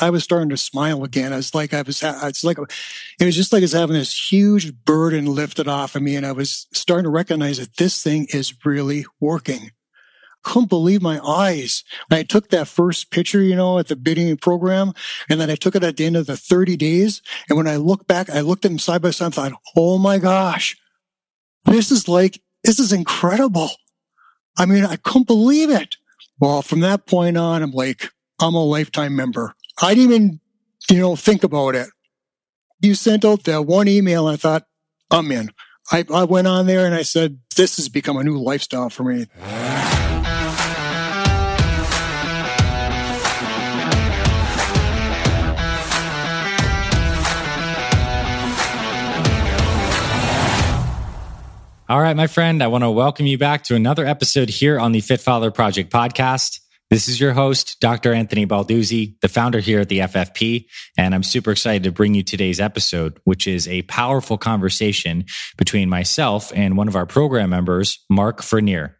I was starting to smile again. It's like I was, it's like, it was just like I was having this huge burden lifted off of me. And I was starting to recognize that this thing is really working. couldn't believe my eyes. When I took that first picture, you know, at the bidding program, and then I took it at the end of the 30 days. And when I look back, I looked at them side by side and thought, oh my gosh, this is like, this is incredible. I mean, I couldn't believe it. Well, from that point on, I'm like, I'm a lifetime member. I didn't even, you know, think about it. You sent out that one email and I thought, I'm in. I, I went on there and I said, this has become a new lifestyle for me. All right, my friend, I want to welcome you back to another episode here on the Fit Father Project podcast. This is your host, Dr. Anthony Balduzzi, the founder here at the FFP, and I'm super excited to bring you today's episode, which is a powerful conversation between myself and one of our program members, Mark Vernier.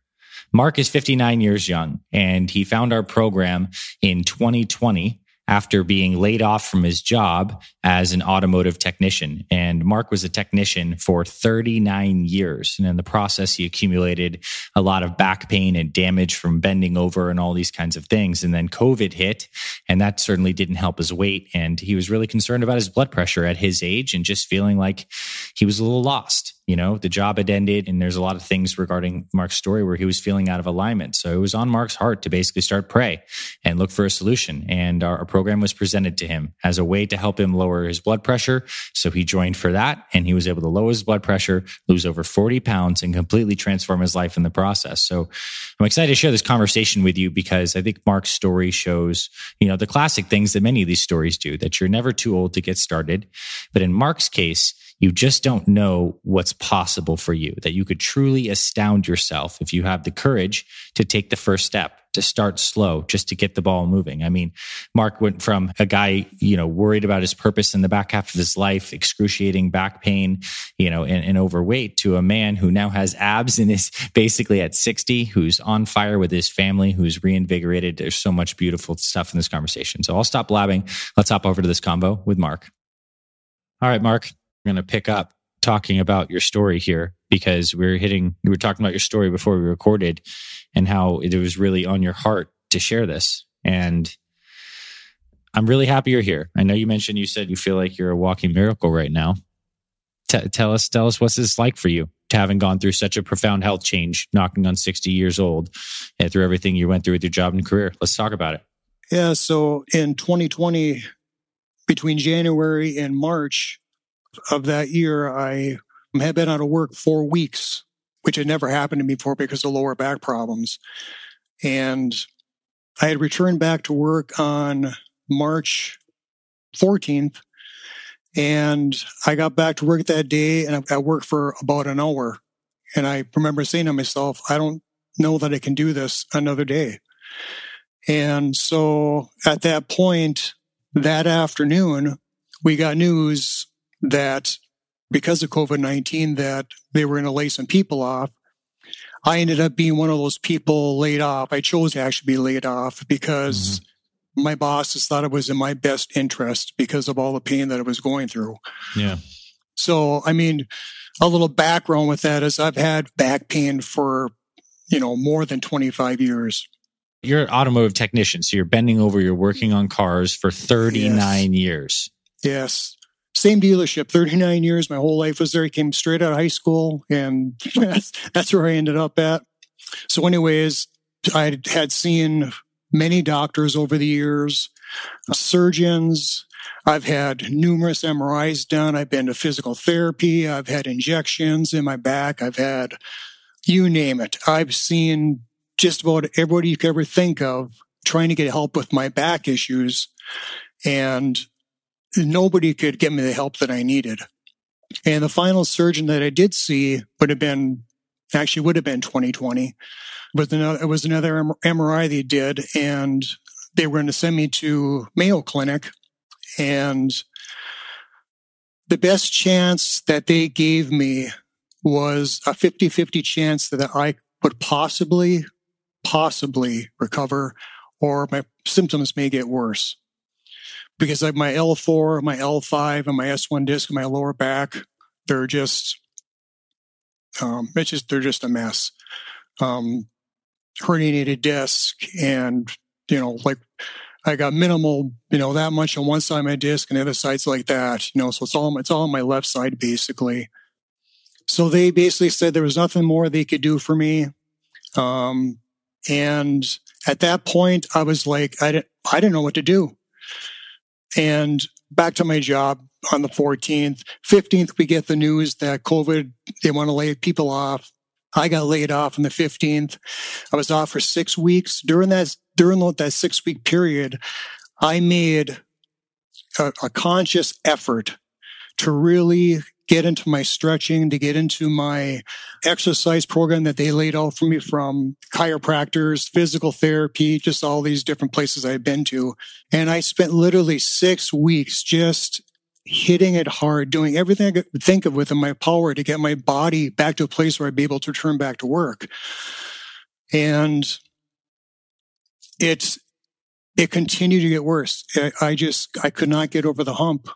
Mark is 59 years young, and he found our program in 2020 after being laid off from his job as an automotive technician. And Mark was a technician for 39 years. And in the process, he accumulated a lot of back pain and damage from bending over and all these kinds of things. And then COVID hit, and that certainly didn't help his weight. And he was really concerned about his blood pressure at his age and just feeling like he was a little lost you know the job had ended and there's a lot of things regarding mark's story where he was feeling out of alignment. So it was on mark's heart to basically start pray and look for a solution. And our, our, program was presented to him as a way to help him lower his blood pressure. So he joined for that and he was able to lower his blood pressure lose over 40 pounds and completely transform his life in the process. So i'm excited to share this conversation with you because i think mark's story shows you know the classic things that many of these stories do that you're never too old to get started. But in mark's case you just don't know what's possible for you, that you could truly astound yourself if you have the courage to take the first step, to start slow, just to get the ball moving. I mean, Mark went from a guy, you know, worried about his purpose in the back half of his life, excruciating back pain, you know, and, and overweight to a man who now has abs and is basically at 60, who's on fire with his family, who's reinvigorated. There's so much beautiful stuff in this conversation. So I'll stop blabbing. Let's hop over to this combo with Mark. All right, Mark, going to pick up talking about your story here because we are hitting, we were talking about your story before we recorded and how it was really on your heart to share this. And I'm really happy you're here. I know you mentioned you said you feel like you're a walking miracle right now. T- tell us, tell us what's this like for you to having gone through such a profound health change, knocking on 60 years old, and through everything you went through with your job and career. Let's talk about it. Yeah. So in 2020, between January and March, of that year, I had been out of work four weeks, which had never happened to me before because of lower back problems. And I had returned back to work on March 14th. And I got back to work that day and I worked for about an hour. And I remember saying to myself, I don't know that I can do this another day. And so at that point, that afternoon, we got news that because of COVID 19, that they were going to lay some people off. I ended up being one of those people laid off. I chose to actually be laid off because mm-hmm. my bosses thought it was in my best interest because of all the pain that I was going through. Yeah. So, I mean, a little background with that is I've had back pain for, you know, more than 25 years. You're an automotive technician, so you're bending over, you're working on cars for 39 yes. years. Yes same dealership, 39 years. My whole life was there. I came straight out of high school and that's, that's where I ended up at. So anyways, I had seen many doctors over the years, surgeons. I've had numerous MRIs done. I've been to physical therapy. I've had injections in my back. I've had you name it. I've seen just about everybody you could ever think of trying to get help with my back issues. And nobody could give me the help that I needed. And the final surgeon that I did see would have been, actually would have been 2020. But another, uh, it was another MRI they did, and they were going to send me to Mayo Clinic. And the best chance that they gave me was a 50 50 chance that I would possibly, possibly recover, or my symptoms may get worse. Because I, my L4, my L5, and my S1 disc my lower back, they're just, um, it's just, they're just a mess. Um, herniated disc and, you know, like I got minimal, you know, that much on one side of my disc and the other side's like that, you know, so it's all, it's all on my left side basically. So they basically said there was nothing more they could do for me. Um, and at that point, I was like, I didn't, I didn't know what to do. And back to my job on the 14th, 15th, we get the news that COVID, they want to lay people off. I got laid off on the 15th. I was off for six weeks. During that, during that six week period, I made a, a conscious effort to really get into my stretching, to get into my exercise program that they laid out for me from chiropractors, physical therapy, just all these different places I've been to. And I spent literally six weeks just hitting it hard, doing everything I could think of within my power to get my body back to a place where I'd be able to return back to work. And it's, it continued to get worse. I just, I could not get over the hump.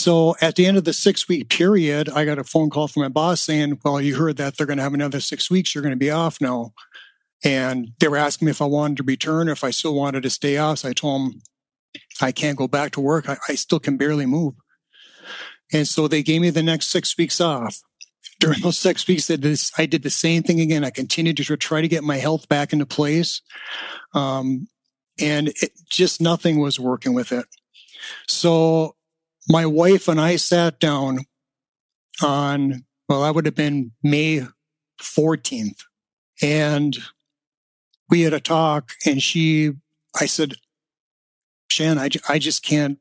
So at the end of the six week period, I got a phone call from my boss saying, well, you heard that they're going to have another six weeks. You're going to be off now. And they were asking me if I wanted to return or if I still wanted to stay off. So I told them I can't go back to work. I, I still can barely move. And so they gave me the next six weeks off. During those six weeks, I did, this, I did the same thing again. I continued to try to get my health back into place. Um, and it, just nothing was working with it. So my wife and I sat down on, well, that would have been May 14th. And we had a talk and she, I said, Shan, I, I just can't,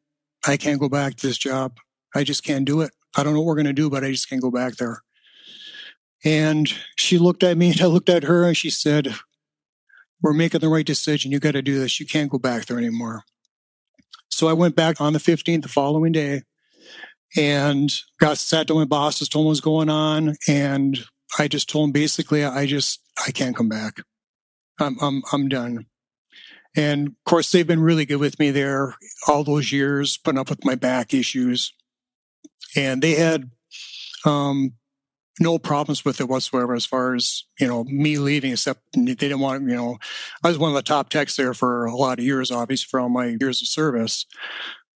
I can't go back to this job. I just can't do it. I don't know what we're going to do, but I just can't go back there. And she looked at me and I looked at her and she said, we're making the right decision. You got to do this. You can't go back there anymore. So I went back on the 15th, the following day, and got sat down with bosses, told him what was going on. And I just told him basically, I just, I can't come back. I'm, I'm, I'm done. And of course, they've been really good with me there all those years, putting up with my back issues. And they had, um, no problems with it whatsoever as far as, you know, me leaving, except they didn't want, you know, I was one of the top techs there for a lot of years, obviously, for all my years of service.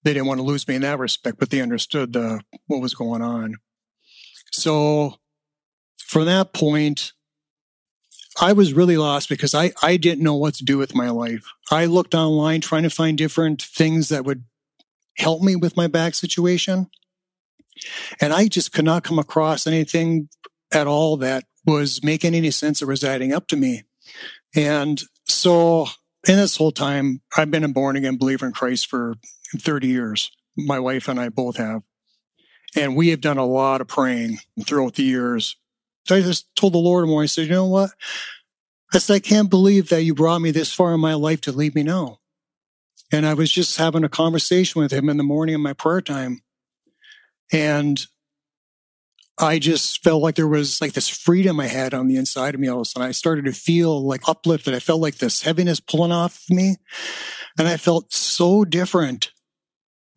They didn't want to lose me in that respect, but they understood what was going on. So from that point, I was really lost because I, I didn't know what to do with my life. I looked online trying to find different things that would help me with my back situation. And I just could not come across anything at all that was making any sense or was adding up to me. And so in this whole time, I've been a born again believer in Christ for 30 years. My wife and I both have. And we have done a lot of praying throughout the years. So I just told the Lord more. I said, you know what? I said, I can't believe that you brought me this far in my life to leave me now. And I was just having a conversation with him in the morning in my prayer time. And I just felt like there was like this freedom I had on the inside of me all of a sudden. I started to feel like uplifted. I felt like this heaviness pulling off of me. And I felt so different.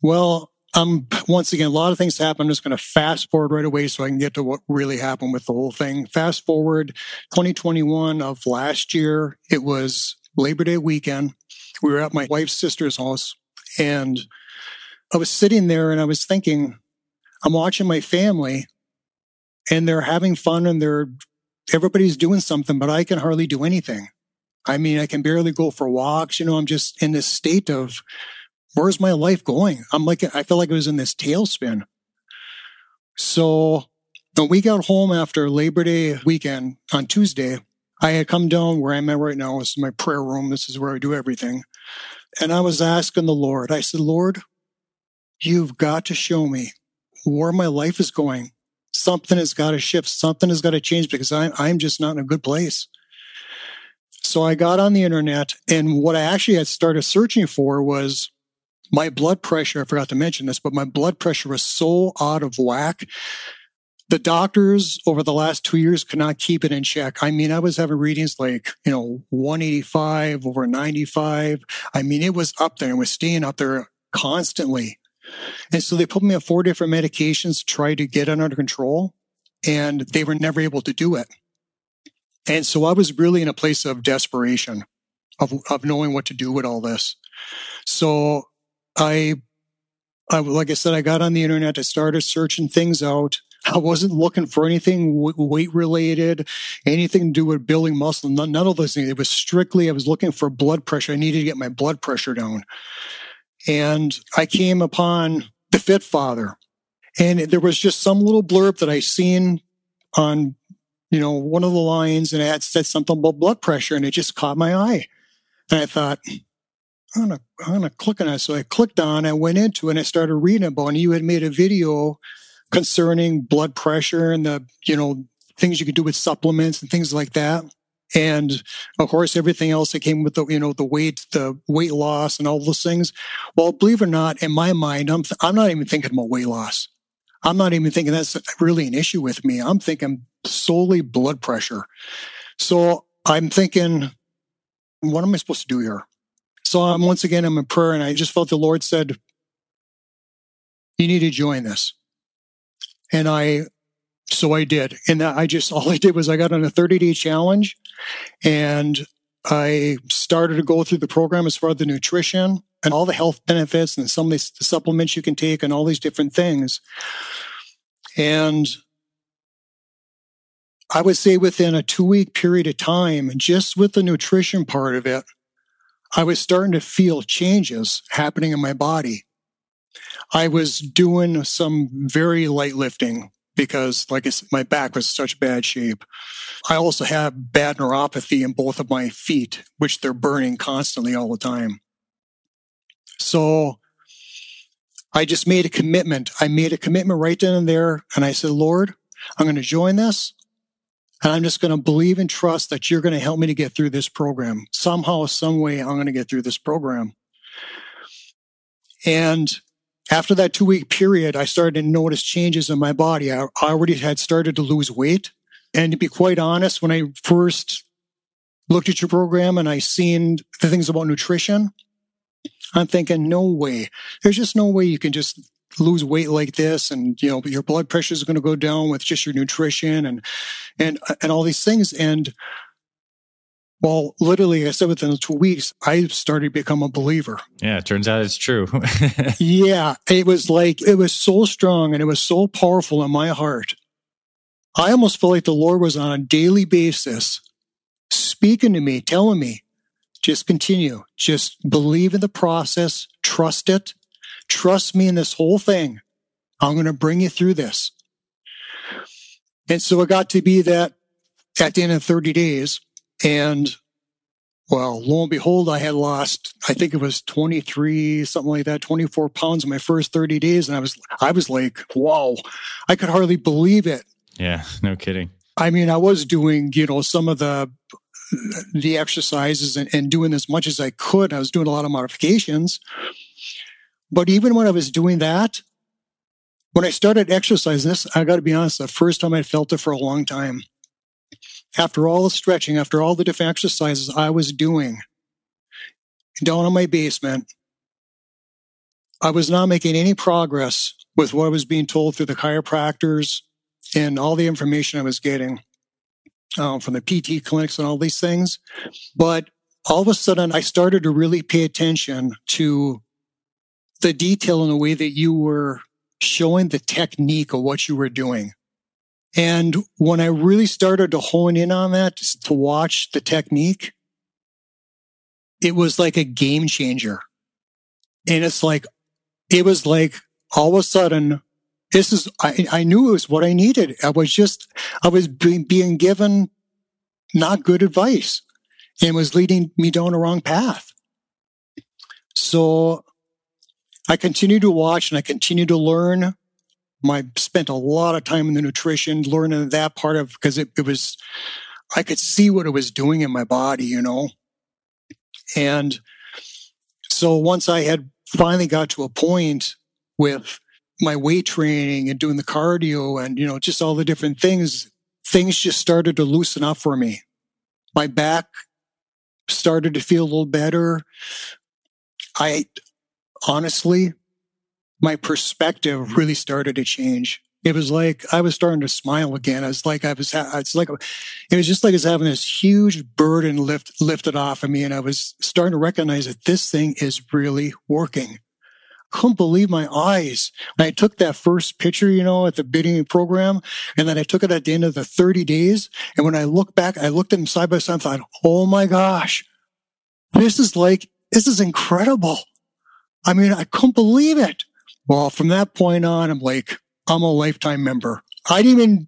Well, um, once again, a lot of things happen. I'm just going to fast forward right away so I can get to what really happened with the whole thing. Fast forward 2021 of last year. It was Labor Day weekend. We were at my wife's sister's house and I was sitting there and I was thinking, I'm watching my family and they're having fun and they're, everybody's doing something, but I can hardly do anything. I mean, I can barely go for walks. You know, I'm just in this state of where's my life going? I'm like, I feel like I was in this tailspin. So when we got home after Labor Day weekend on Tuesday, I had come down where I'm at right now. This is my prayer room. This is where I do everything. And I was asking the Lord, I said, Lord, you've got to show me where my life is going. Something has got to shift. Something has got to change because I, I'm just not in a good place. So I got on the internet and what I actually had started searching for was my blood pressure. I forgot to mention this, but my blood pressure was so out of whack. The doctors over the last two years could not keep it in check. I mean, I was having readings like, you know, 185 over 95. I mean, it was up there and was staying up there constantly. And so they put me on four different medications to try to get it under control, and they were never able to do it. And so I was really in a place of desperation of, of knowing what to do with all this. So I, I, like I said, I got on the internet. I started searching things out. I wasn't looking for anything weight related, anything to do with building muscle. None, none of those things. It was strictly, I was looking for blood pressure. I needed to get my blood pressure down. And I came upon the Fit Father. And there was just some little blurb that I seen on, you know, one of the lines and it said something about blood pressure and it just caught my eye. And I thought, I'm gonna, I'm gonna click on it. So I clicked on, I went into it and I started reading about. And you had made a video concerning blood pressure and the, you know, things you could do with supplements and things like that. And of course, everything else that came with the, you know, the weight, the weight loss and all those things. Well, believe it or not, in my mind, I'm, I'm not even thinking about weight loss. I'm not even thinking that's really an issue with me. I'm thinking solely blood pressure. So I'm thinking, what am I supposed to do here? So I'm once again, I'm in prayer and I just felt the Lord said, you need to join this. And I, so I did. And I just, all I did was I got on a 30 day challenge and I started to go through the program as far as the nutrition and all the health benefits and some of these supplements you can take and all these different things. And I would say within a two week period of time, just with the nutrition part of it, I was starting to feel changes happening in my body. I was doing some very light lifting because, like I said, my back was such bad shape. I also have bad neuropathy in both of my feet, which they're burning constantly all the time. So I just made a commitment. I made a commitment right then and there. And I said, Lord, I'm going to join this. And I'm just going to believe and trust that you're going to help me to get through this program. Somehow, some way, I'm going to get through this program. And after that two week period, I started to notice changes in my body. I already had started to lose weight. And to be quite honest, when I first looked at your program and I seen the things about nutrition, I'm thinking, no way. There's just no way you can just lose weight like this and you know your blood pressure is going to go down with just your nutrition and and and all these things and well literally i said within two weeks i started to become a believer yeah it turns out it's true yeah it was like it was so strong and it was so powerful in my heart i almost felt like the lord was on a daily basis speaking to me telling me just continue just believe in the process trust it Trust me in this whole thing. I'm going to bring you through this. And so it got to be that at the end of 30 days. And well, lo and behold, I had lost, I think it was 23, something like that, 24 pounds in my first 30 days. And I was, I was like, wow, I could hardly believe it. Yeah, no kidding. I mean, I was doing, you know, some of the, the exercises and, and doing as much as I could. I was doing a lot of modifications. But even when I was doing that, when I started exercising this, I got to be honest, the first time I felt it for a long time. After all the stretching, after all the different exercises I was doing down in my basement, I was not making any progress with what I was being told through the chiropractors and all the information I was getting um, from the PT clinics and all these things. But all of a sudden, I started to really pay attention to the detail in the way that you were showing the technique of what you were doing. And when I really started to hone in on that, to watch the technique, it was like a game changer. And it's like, it was like all of a sudden, this is, I, I knew it was what I needed. I was just, I was being, given not good advice and was leading me down the wrong path. So I continue to watch and I continue to learn. I spent a lot of time in the nutrition, learning that part of because it, it was, I could see what it was doing in my body, you know. And so once I had finally got to a point with my weight training and doing the cardio and, you know, just all the different things, things just started to loosen up for me. My back started to feel a little better. I honestly, my perspective really started to change. It was like I was starting to smile again. I was like I was. It's like it was just like I was having this huge burden lift lifted off of me, and I was starting to recognize that this thing is really working. couldn't believe my eyes. When I took that first picture, you know, at the bidding program, and then I took it at the end of the 30 days. And when I look back, I looked at them side by side and thought, oh my gosh, this is like, this is incredible. I mean, I couldn't believe it. Well, from that point on, I'm like, I'm a lifetime member. I didn't even,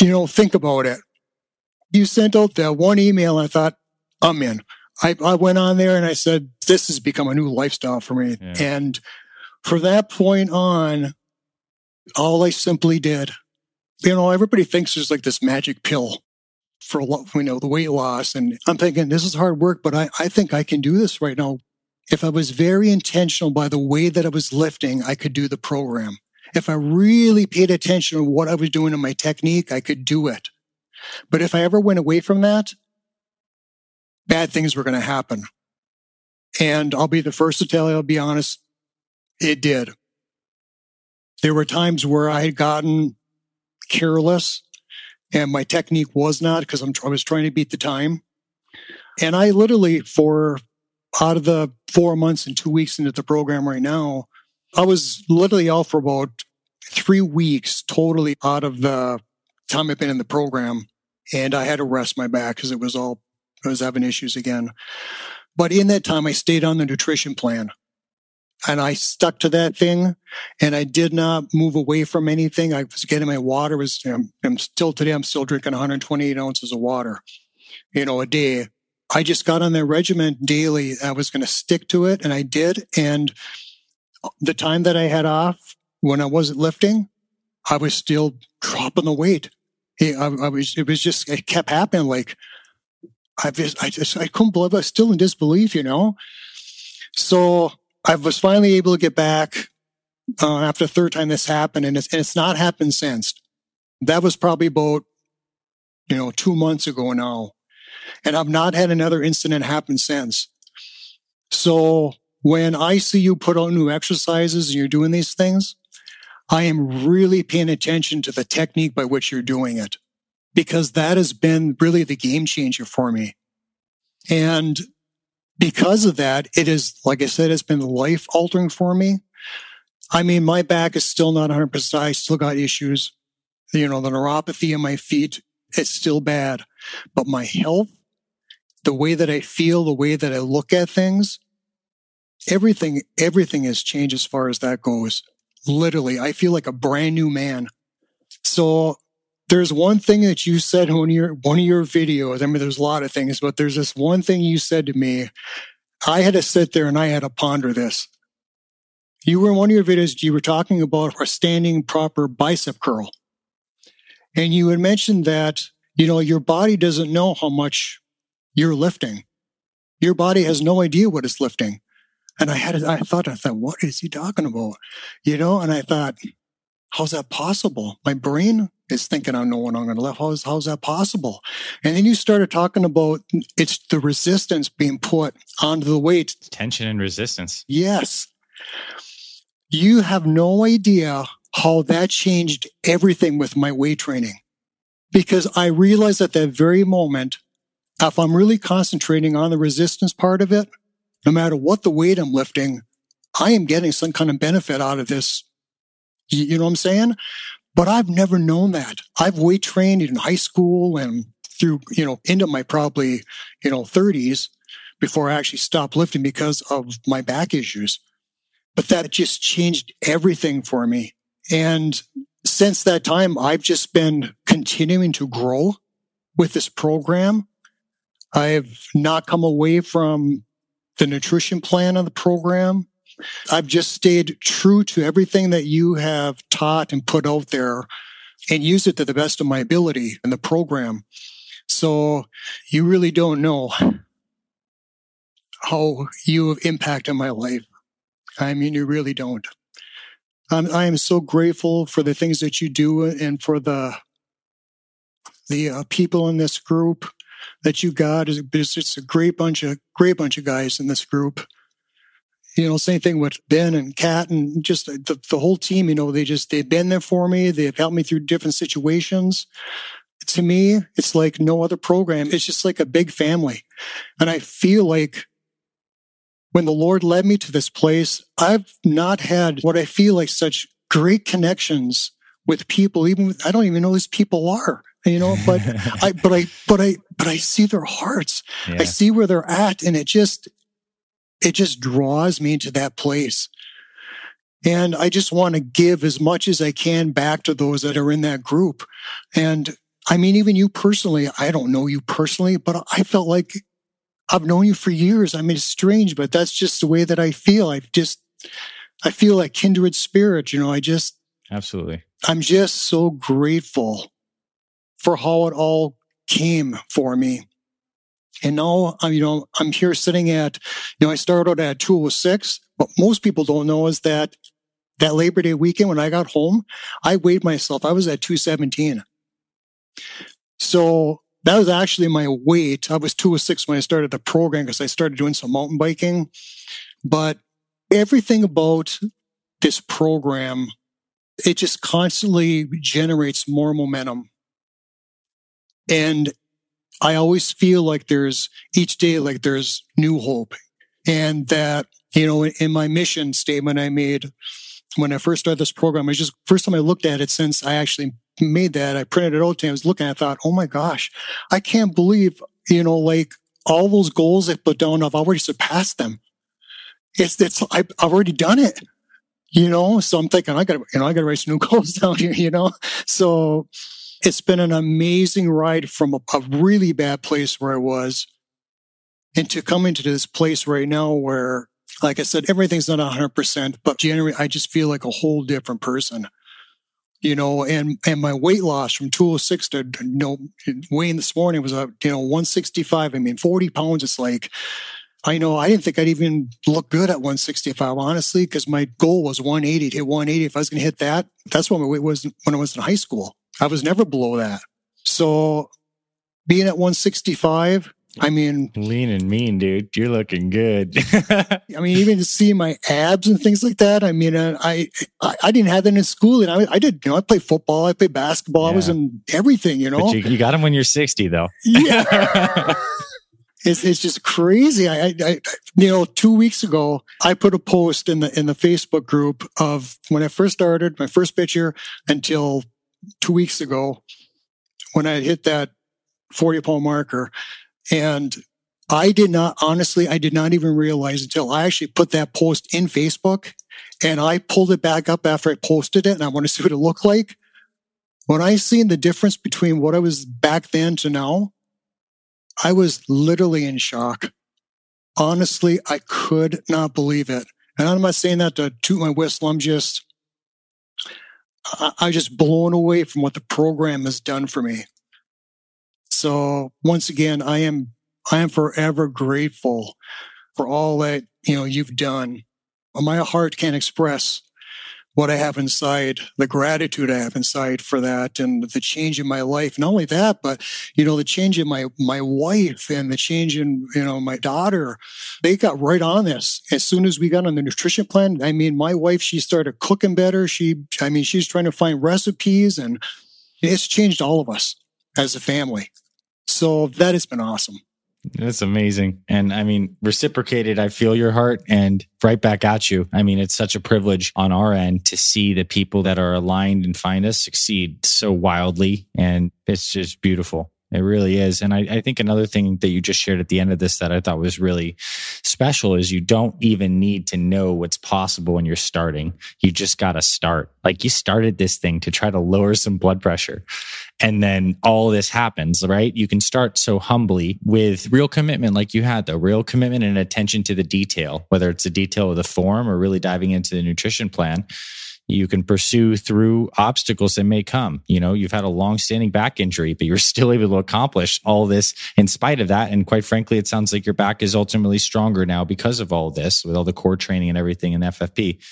you know, think about it. You sent out that one email. And I thought, I'm in. I, I went on there and I said, this has become a new lifestyle for me. Yeah. And for that point on, all I simply did, you know, everybody thinks there's like this magic pill for, you know, the weight loss. And I'm thinking this is hard work, but I, I think I can do this right now. If I was very intentional by the way that I was lifting, I could do the program. If I really paid attention to what I was doing in my technique, I could do it. But if I ever went away from that, bad things were going to happen. And I'll be the first to tell you, I'll be honest, it did. There were times where I had gotten careless and my technique was not because I was trying to beat the time. And I literally, for out of the four months and two weeks into the program right now, I was literally out for about three weeks, totally out of the time I've been in the program. And I had to rest my back because it was all, I was having issues again. But in that time, I stayed on the nutrition plan and I stuck to that thing and I did not move away from anything. I was getting my water was, know, I'm still today, I'm still drinking 128 ounces of water, you know, a day. I just got on that regimen daily. I was going to stick to it and I did. And the time that I had off when I wasn't lifting, I was still dropping the weight. I, I was, it was just, it kept happening. Like I just, I just, I couldn't believe I was still in disbelief, you know? So I was finally able to get back uh, after the third time this happened, and it's, and it's not happened since. That was probably about, you know, two months ago now. And I've not had another incident happen since. So when I see you put out new exercises and you're doing these things, I am really paying attention to the technique by which you're doing it because that has been really the game changer for me. And because of that, it is, like I said, it's been life altering for me. I mean, my back is still not 100%. I still got issues. You know, the neuropathy in my feet, it's still bad. But my health, the way that I feel, the way that I look at things, everything, everything has changed as far as that goes. Literally, I feel like a brand new man. So there's one thing that you said of your one of your videos. I mean, there's a lot of things, but there's this one thing you said to me. I had to sit there and I had to ponder this. You were in one of your videos, you were talking about a standing proper bicep curl. And you had mentioned that, you know, your body doesn't know how much you're lifting. Your body has no idea what it's lifting. And I had, I thought, I thought, what is he talking about? You know, and I thought, how's that possible? My brain is thinking I know what I'm going to lift. How's, how's that possible? And then you started talking about it's the resistance being put onto the weight. Tension and resistance. Yes. You have no idea how that changed everything with my weight training. Because I realized at that very moment, if I'm really concentrating on the resistance part of it, no matter what the weight I'm lifting, I am getting some kind of benefit out of this. You know what I'm saying? But I've never known that. I've weight trained in high school and through, you know, into my probably, you know, 30s before I actually stopped lifting because of my back issues. But that just changed everything for me. And since that time, I've just been continuing to grow with this program. I've not come away from the nutrition plan of the program. I've just stayed true to everything that you have taught and put out there and used it to the best of my ability in the program. So you really don't know how you have impacted my life. I mean, you really don't. Um, I am so grateful for the things that you do and for the the uh, people in this group that you got. It's, it's a great bunch of great bunch of guys in this group you know, same thing with Ben and Kat and just the, the whole team, you know, they just, they've been there for me. They've helped me through different situations. To me, it's like no other program. It's just like a big family. And I feel like when the Lord led me to this place, I've not had what I feel like such great connections with people. Even I don't even know who these people are, you know, but I, but I, but I, but I see their hearts. Yeah. I see where they're at. And it just, it just draws me to that place. And I just want to give as much as I can back to those that are in that group. And I mean, even you personally, I don't know you personally, but I felt like I've known you for years. I mean, it's strange, but that's just the way that I feel. I've just, I feel like kindred spirit. You know, I just, absolutely, I'm just so grateful for how it all came for me. And now, I'm, you know, I'm here sitting at, you know, I started at 206. What most people don't know is that that Labor Day weekend when I got home, I weighed myself. I was at 217. So that was actually my weight. I was 206 when I started the program because I started doing some mountain biking. But everything about this program, it just constantly generates more momentum. And I always feel like there's each day, like there's new hope. And that, you know, in my mission statement I made when I first started this program, I just, first time I looked at it since I actually made that, I printed it out and I was looking, I thought, oh my gosh, I can't believe, you know, like all those goals I put down, I've already surpassed them. It's, it's, I've already done it, you know? So I'm thinking, I gotta, you know, I gotta write some new goals down here, you know? So it's been an amazing ride from a, a really bad place where I was into coming to this place right now where, like I said, everything's not 100%, but generally I just feel like a whole different person you know, and, and my weight loss from 206 to, you know, weighing this morning was, a, you know, 165. I mean, 40 pounds. It's like, I know I didn't think I'd even look good at 165, honestly, because my goal was 180 to hit 180. If I was going to hit that, that's what my weight was when I was in high school. I was never below that. So being at 165, I mean, lean and mean, dude. You're looking good. I mean, even to see my abs and things like that. I mean, I I, I didn't have that in school, and I, I did. You know, I played football, I played basketball, yeah. I was in everything. You know, you, you, got them when you're 60, though. Yeah. it's it's just crazy. I, I, I, you know, two weeks ago, I put a post in the in the Facebook group of when I first started my first picture until two weeks ago when I hit that 40 pound marker and I did not, honestly, I did not even realize until I actually put that post in Facebook and I pulled it back up after I posted it and I want to see what it looked like. When I seen the difference between what I was back then to now, I was literally in shock. Honestly, I could not believe it. And I'm not saying that to toot my whistle. I'm just, I, I just blown away from what the program has done for me. So once again, I am, I am forever grateful for all that, you know, you've done. My heart can't express what I have inside, the gratitude I have inside for that and the change in my life. Not only that, but, you know, the change in my, my wife and the change in, you know, my daughter. They got right on this. As soon as we got on the nutrition plan, I mean, my wife, she started cooking better. She, I mean, she's trying to find recipes and it's changed all of us as a family. So that has been awesome. That's amazing. And I mean, reciprocated, I feel your heart and right back at you. I mean, it's such a privilege on our end to see the people that are aligned and find us succeed so wildly. And it's just beautiful. It really is. And I, I, think another thing that you just shared at the end of this that I thought was really special is you don't even need to know what's possible when you're starting. You just got to start. Like you started this thing to try to lower some blood pressure. And then all this happens, right? You can start so humbly with real commitment, like you had, though, real commitment and attention to the detail, whether it's the detail of the form or really diving into the nutrition plan you can pursue through obstacles that may come. You know, you've had a long standing back injury, but you're still able to accomplish all this in spite of that. And quite frankly, it sounds like your back is ultimately stronger now because of all this with all the core training and everything in FFP.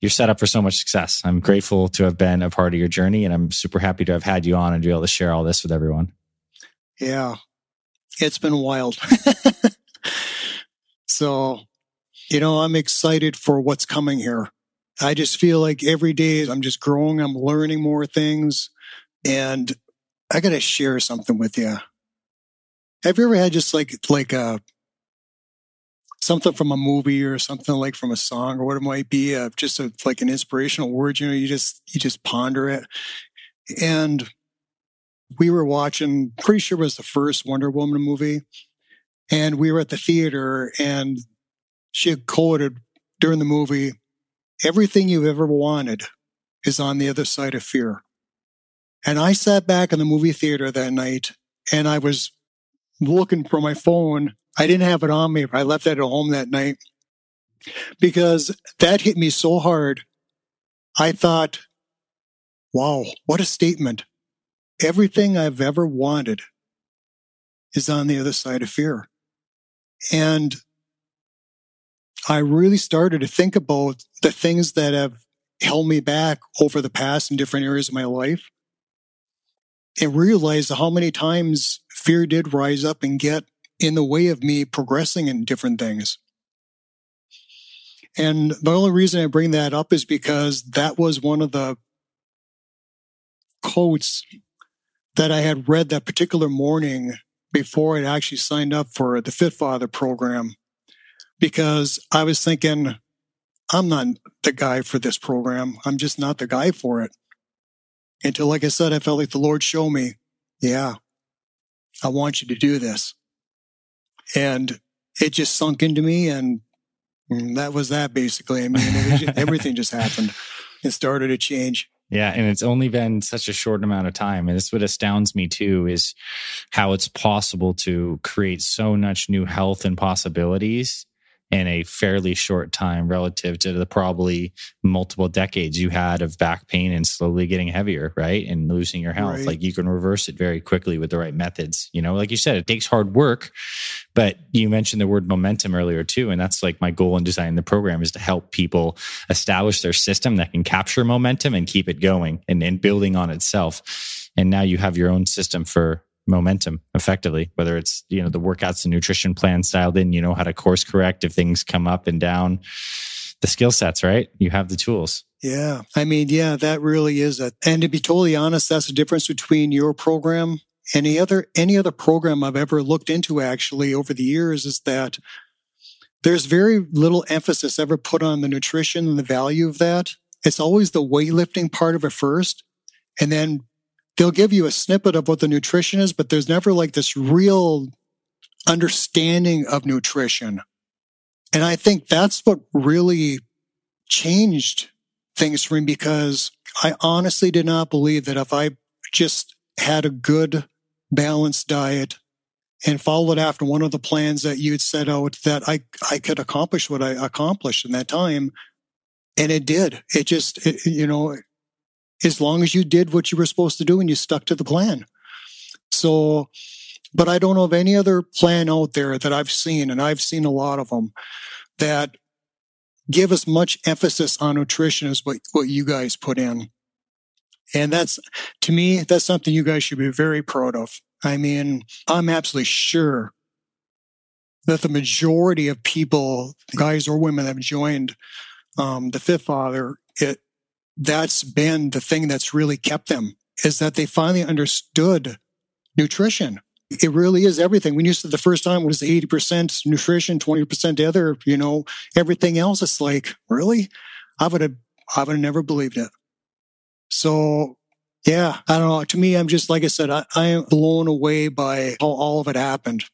You're set up for so much success. I'm grateful to have been a part of your journey and I'm super happy to have had you on and be able to share all this with everyone. Yeah. It's been wild. so you know, I'm excited for what's coming here. I just feel like every day I'm just growing, I'm learning more things. And I got to share something with you. Have you ever had just like, like a, uh, something from a movie or something like from a song or what it might be, uh, just a, like an inspirational word, you know, you just, you just ponder it. And we were watching, pretty sure it was the first Wonder Woman movie. And we were at the theater and she had quoted during the movie, everything you've ever wanted is on the other side of fear. And I sat back in the movie theater that night and I was looking for my phone. I didn't have it on me. I left it at home that night because that hit me so hard. I thought, wow, what a statement. Everything I've ever wanted is on the other side of fear. And I really started to think about the things that have held me back over the past in different areas of my life and realized how many times fear did rise up and get in the way of me progressing in different things. And the only reason I bring that up is because that was one of the quotes that I had read that particular morning before I'd actually signed up for the Fit Father program because I was thinking, I'm not the guy for this program. I'm just not the guy for it. Until, like I said, I felt like the Lord showed me, yeah, I want you to do this. And it just sunk into me. And mm, that was that basically. I mean, everything just happened. It started to change. Yeah, and it's only been such a short amount of time. And this what astounds me too is how it's possible to create so much new health and possibilities in a fairly short time relative to the probably multiple decades you had of back pain and slowly getting heavier, right? And losing your health. Right. Like you can reverse it very quickly with the right methods. You know, like you said, it takes hard work, but you mentioned the word momentum earlier too. And that's like my goal in designing the program is to help people establish their system that can capture momentum and keep it going and, and building on itself. And now you have your own system for momentum effectively, whether it's, you know, the workouts and nutrition plan styled in, you know how to course correct if things come up and down, the skill sets, right? You have the tools. Yeah. I mean, yeah, that really is it. And to be totally honest, that's the difference between your program any other any other program I've ever looked into actually over the years is that there's very little emphasis ever put on the nutrition and the value of that. It's always the weightlifting part of it first. And then they'll give you a snippet of what the nutrition is, but there's never like this real understanding of nutrition. And I think that's what really changed things for me because I honestly did not believe that if I just had a good balanced diet and followed after one of the plans that you'd set out that I, I could accomplish what I accomplished in that time. And it did. It just, it, you know, as long as you did what you were supposed to do and you stuck to the plan. So, but I don't know of any other plan out there that I've seen, and I've seen a lot of them that give as much emphasis on nutrition as what, what you guys put in. And that's, to me, that's something you guys should be very proud of. I mean, I'm absolutely sure that the majority of people, guys or women that have joined um, the Fit Father, it, that's been the thing that's really kept them is that they finally understood nutrition. It really is everything. When you said the first time was 80% nutrition, 20% the other, you know, everything else is like, really? I would have, I would have never believed it. So yeah, I don't know. To me, I'm just, like I said, I, I am blown away by how all of it happened.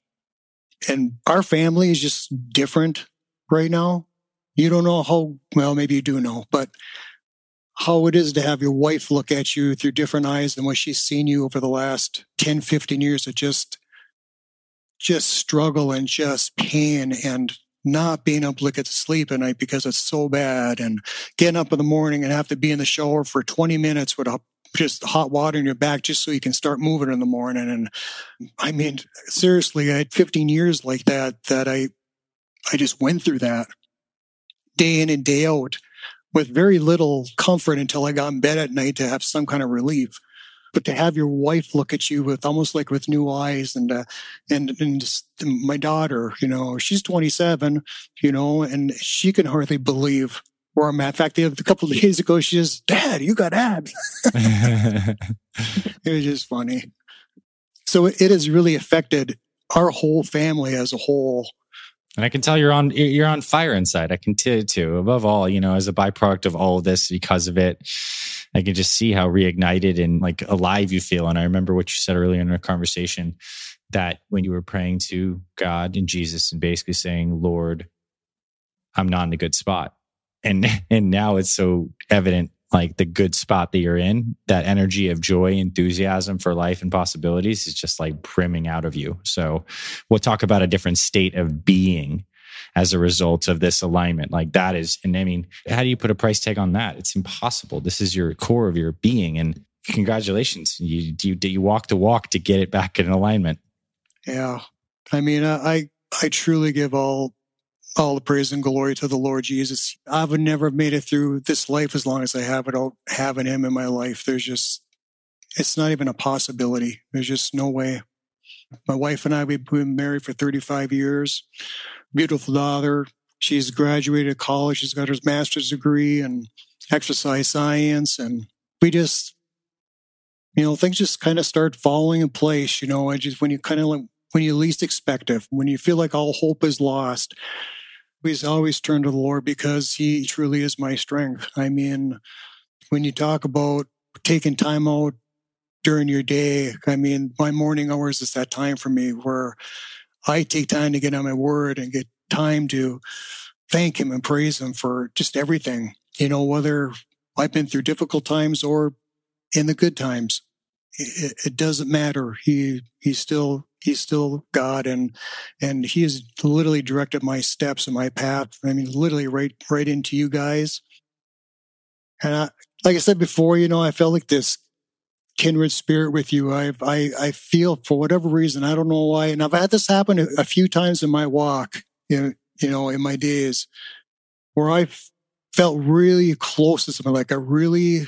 And our family is just different right now. You don't know how, well, maybe you do know, but how it is to have your wife look at you through different eyes than what she's seen you over the last 10, 15 years of just, just struggle and just pain and not being able to get to sleep at night because it's so bad and getting up in the morning and have to be in the shower for 20 minutes with a, just hot water in your back just so you can start moving in the morning. And I mean, seriously, I had 15 years like that, that I, I just went through that day in and day out with very little comfort until I got in bed at night to have some kind of relief. but to have your wife look at you with almost like with new eyes and uh, and and my daughter you know she's 27 you know and she can hardly believe where i'm at. In fact a couple of days ago she says dad you got abs. It was just funny. So it has really affected our whole family as a whole and I can tell you're on you're on fire inside. I can tell you too. Above all, you know, as a byproduct of all of this, because of it, I can just see how reignited and like alive you feel. And I remember what you said earlier in our conversation that when you were praying to God and Jesus and basically saying, Lord, I'm not in a good spot. And and now it's so evident like the good spot that you're in, that energy of joy, enthusiasm for life and possibilities is just like brimming out of you. So we'll talk about a different state of being as a result of this alignment. Like that is, and I mean, how do you put a price tag on that? It's impossible. This is your core of your being. And congratulations. You, you, you walk the walk to get it back in alignment. Yeah. I mean, I, I truly give all all the praise and glory to the Lord Jesus. I would never have made it through this life as long as I have it without having him in my life. There's just, it's not even a possibility. There's just no way. My wife and I, we've been married for 35 years. Beautiful daughter. She's graduated college. She's got her master's degree in exercise science. And we just, you know, things just kind of start falling in place. You know, I just, when you kind of like, when you least expect it, when you feel like all hope is lost, we always turn to the Lord because He truly is my strength. I mean, when you talk about taking time out during your day, I mean, my morning hours is that time for me where I take time to get on my word and get time to thank Him and praise Him for just everything. You know, whether I've been through difficult times or in the good times, it, it doesn't matter. He He's still he's still God and and he has literally directed my steps and my path. I mean, literally right right into you guys. And I, like I said before, you know, I felt like this kindred spirit with you. I I I feel for whatever reason, I don't know why, and I've had this happen a, few times in my walk, you know, you know, in my days, where I felt really close to someone, like I really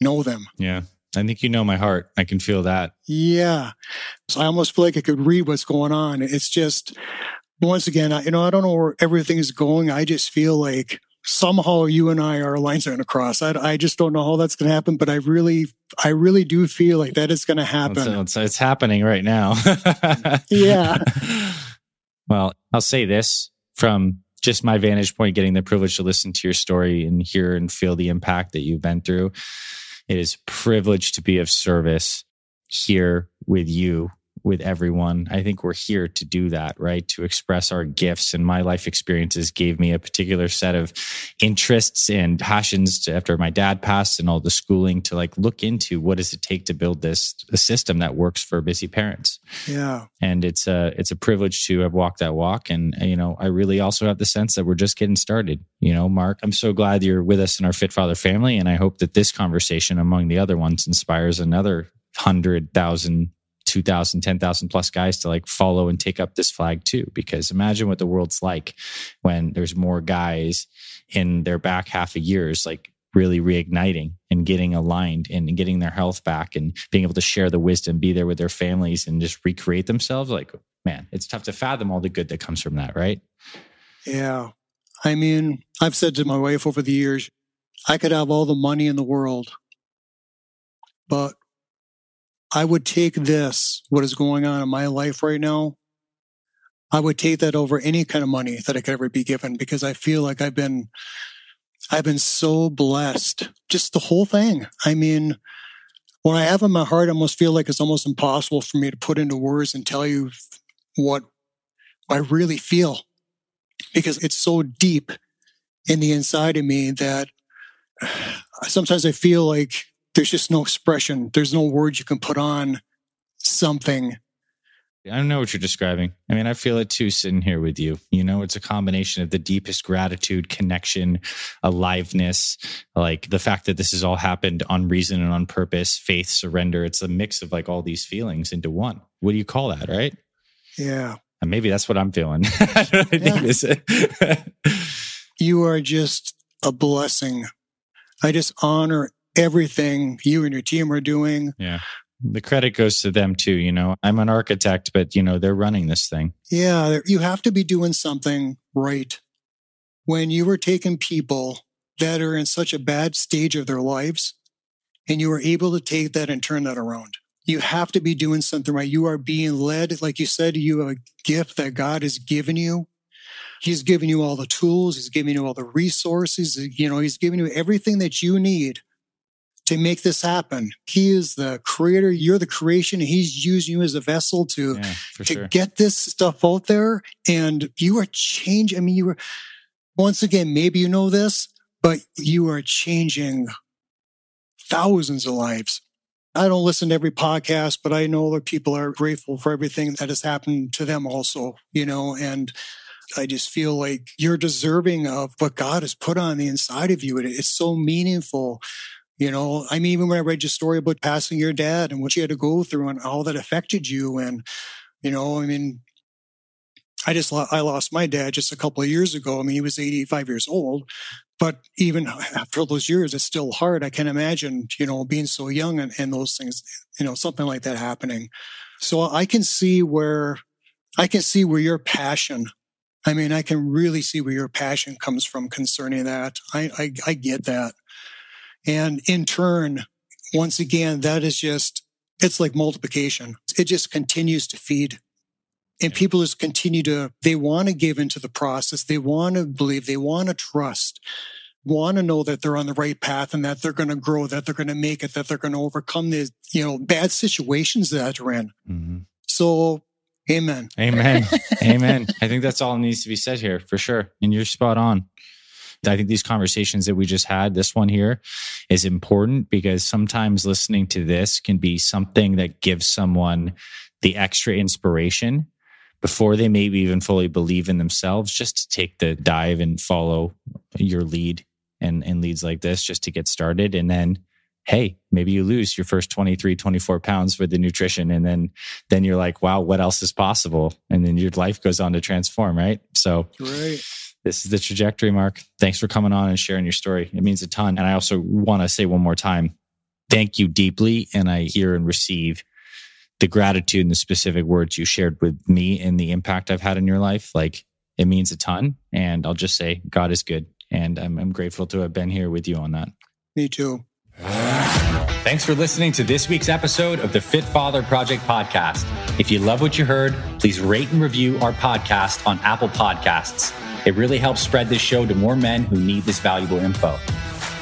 know them. Yeah. I think you know my heart. I can feel that. Yeah. So I almost feel like I could read what's going on. It's just, once again, I, you know, I don't know where everything is going. I just feel like somehow you and I, our lines are going to cross. I, I just don't know how that's going to happen, but I really, I really do feel like that is going to happen. It's, it's, it's happening right now. yeah. Well, I'll say this from just my vantage point, getting the privilege to listen to your story and hear and feel the impact that you've been through. It is privilege to be of service here with you with everyone. I think we're here to do that, right? To express our gifts. And my life experiences gave me a particular set of interests and passions to, after my dad passed and all the schooling to like look into what does it take to build this a system that works for busy parents. Yeah. And it's a it's a privilege to have walked that walk. And you know, I really also have the sense that we're just getting started. You know, Mark, I'm so glad you're with us in our Fit Father family. And I hope that this conversation among the other ones inspires another hundred thousand 2,000, 10,000 plus guys to like follow and take up this flag too. Because imagine what the world's like when there's more guys in their back half of years, like really reigniting and getting aligned and getting their health back and being able to share the wisdom, be there with their families and just recreate themselves. Like, man, it's tough to fathom all the good that comes from that, right? Yeah. I mean, I've said to my wife over the years, I could have all the money in the world, but I would take this, what is going on in my life right now. I would take that over any kind of money that I could ever be given because I feel like I've been, I've been so blessed. Just the whole thing. I mean, what I have in my heart, I almost feel like it's almost impossible for me to put into words and tell you what I really feel because it's so deep in the inside of me that sometimes I feel like there's just no expression. There's no words you can put on something. I don't know what you're describing. I mean, I feel it too sitting here with you. You know, it's a combination of the deepest gratitude, connection, aliveness, like the fact that this has all happened on reason and on purpose, faith, surrender. It's a mix of like all these feelings into one. What do you call that, right? Yeah. And maybe that's what I'm feeling. I you are just a blessing. I just honor everything you and your team are doing. Yeah. The credit goes to them too. You know, I'm an architect, but you know, they're running this thing. Yeah. You have to be doing something right. When you are taking people that are in such a bad stage of their lives and you are able to take that and turn that around. You have to be doing something right. You are being led. Like you said, you have a gift that God has given you. He's given you all the tools. He's giving you all the resources. You know, he's giving you everything that you need to make this happen. He is the creator. You're the creation. He's using you as a vessel to, yeah, to sure. get this stuff out there. And you are changing. I mean, you were, once again, maybe you know this, but you are changing thousands of lives. I don't listen to every podcast, but I know that people are grateful for everything that has happened to them also, you know, and I just feel like you're deserving of what God has put on the inside of you. It's so meaningful. You know, I mean, even when I read your story about passing your dad and what you had to go through and how that affected you. And, you know, I mean, I just, I lost my dad just a couple of years ago. I mean, he was 85 years old, but even after all those years, it's still hard. I can imagine, you know, being so young and, and those things, you know, something like that happening. So I can see where, I can see where your passion, I mean, I can really see where your passion comes from concerning that. I, I, I get that. And in turn, once again, that is just, it's like multiplication. It just continues to feed and people just continue to, they want to give into the process. They want to believe, they want to trust, want to know that they're on the right path and that they're going to grow, that they're going to make it, that they're going to overcome the, you know, bad situations that they're in. Mm-hmm. So, amen. Amen. amen. I think that's all needs to be said here for sure. And you're spot on. I think these conversations that we just had, this one here is important because sometimes listening to this can be something that gives someone the extra inspiration before they maybe even fully believe in themselves, just to take the dive and follow your lead and, and leads like this just to get started. And then, hey, maybe you lose your first 23, 24 pounds with the nutrition. And then, then you're like, wow, what else is possible? And then your life goes on to transform, right? So, right. This is the trajectory, Mark. Thanks for coming on and sharing your story. It means a ton. And I also want to say one more time, thank you deeply. And I hear and receive the gratitude and the specific words you shared with me and the impact I've had in your life, like it means a ton. And I'll just say, God is good. And I'm, I'm grateful to have been here with you on that. Me too. Thanks for listening to this week's episode of the Fit Father Project podcast. If you love what you heard, please rate and review our podcast on Apple Podcasts. It really helps spread this show to more men who need this valuable info.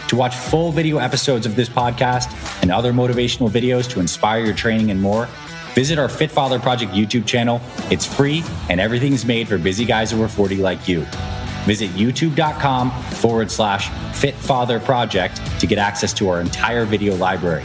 To watch full video episodes of this podcast and other motivational videos to inspire your training and more, Visit our Fit Father Project YouTube channel. It's free and everything's made for busy guys over 40 like you. Visit youtube.com forward slash Fit Father Project to get access to our entire video library.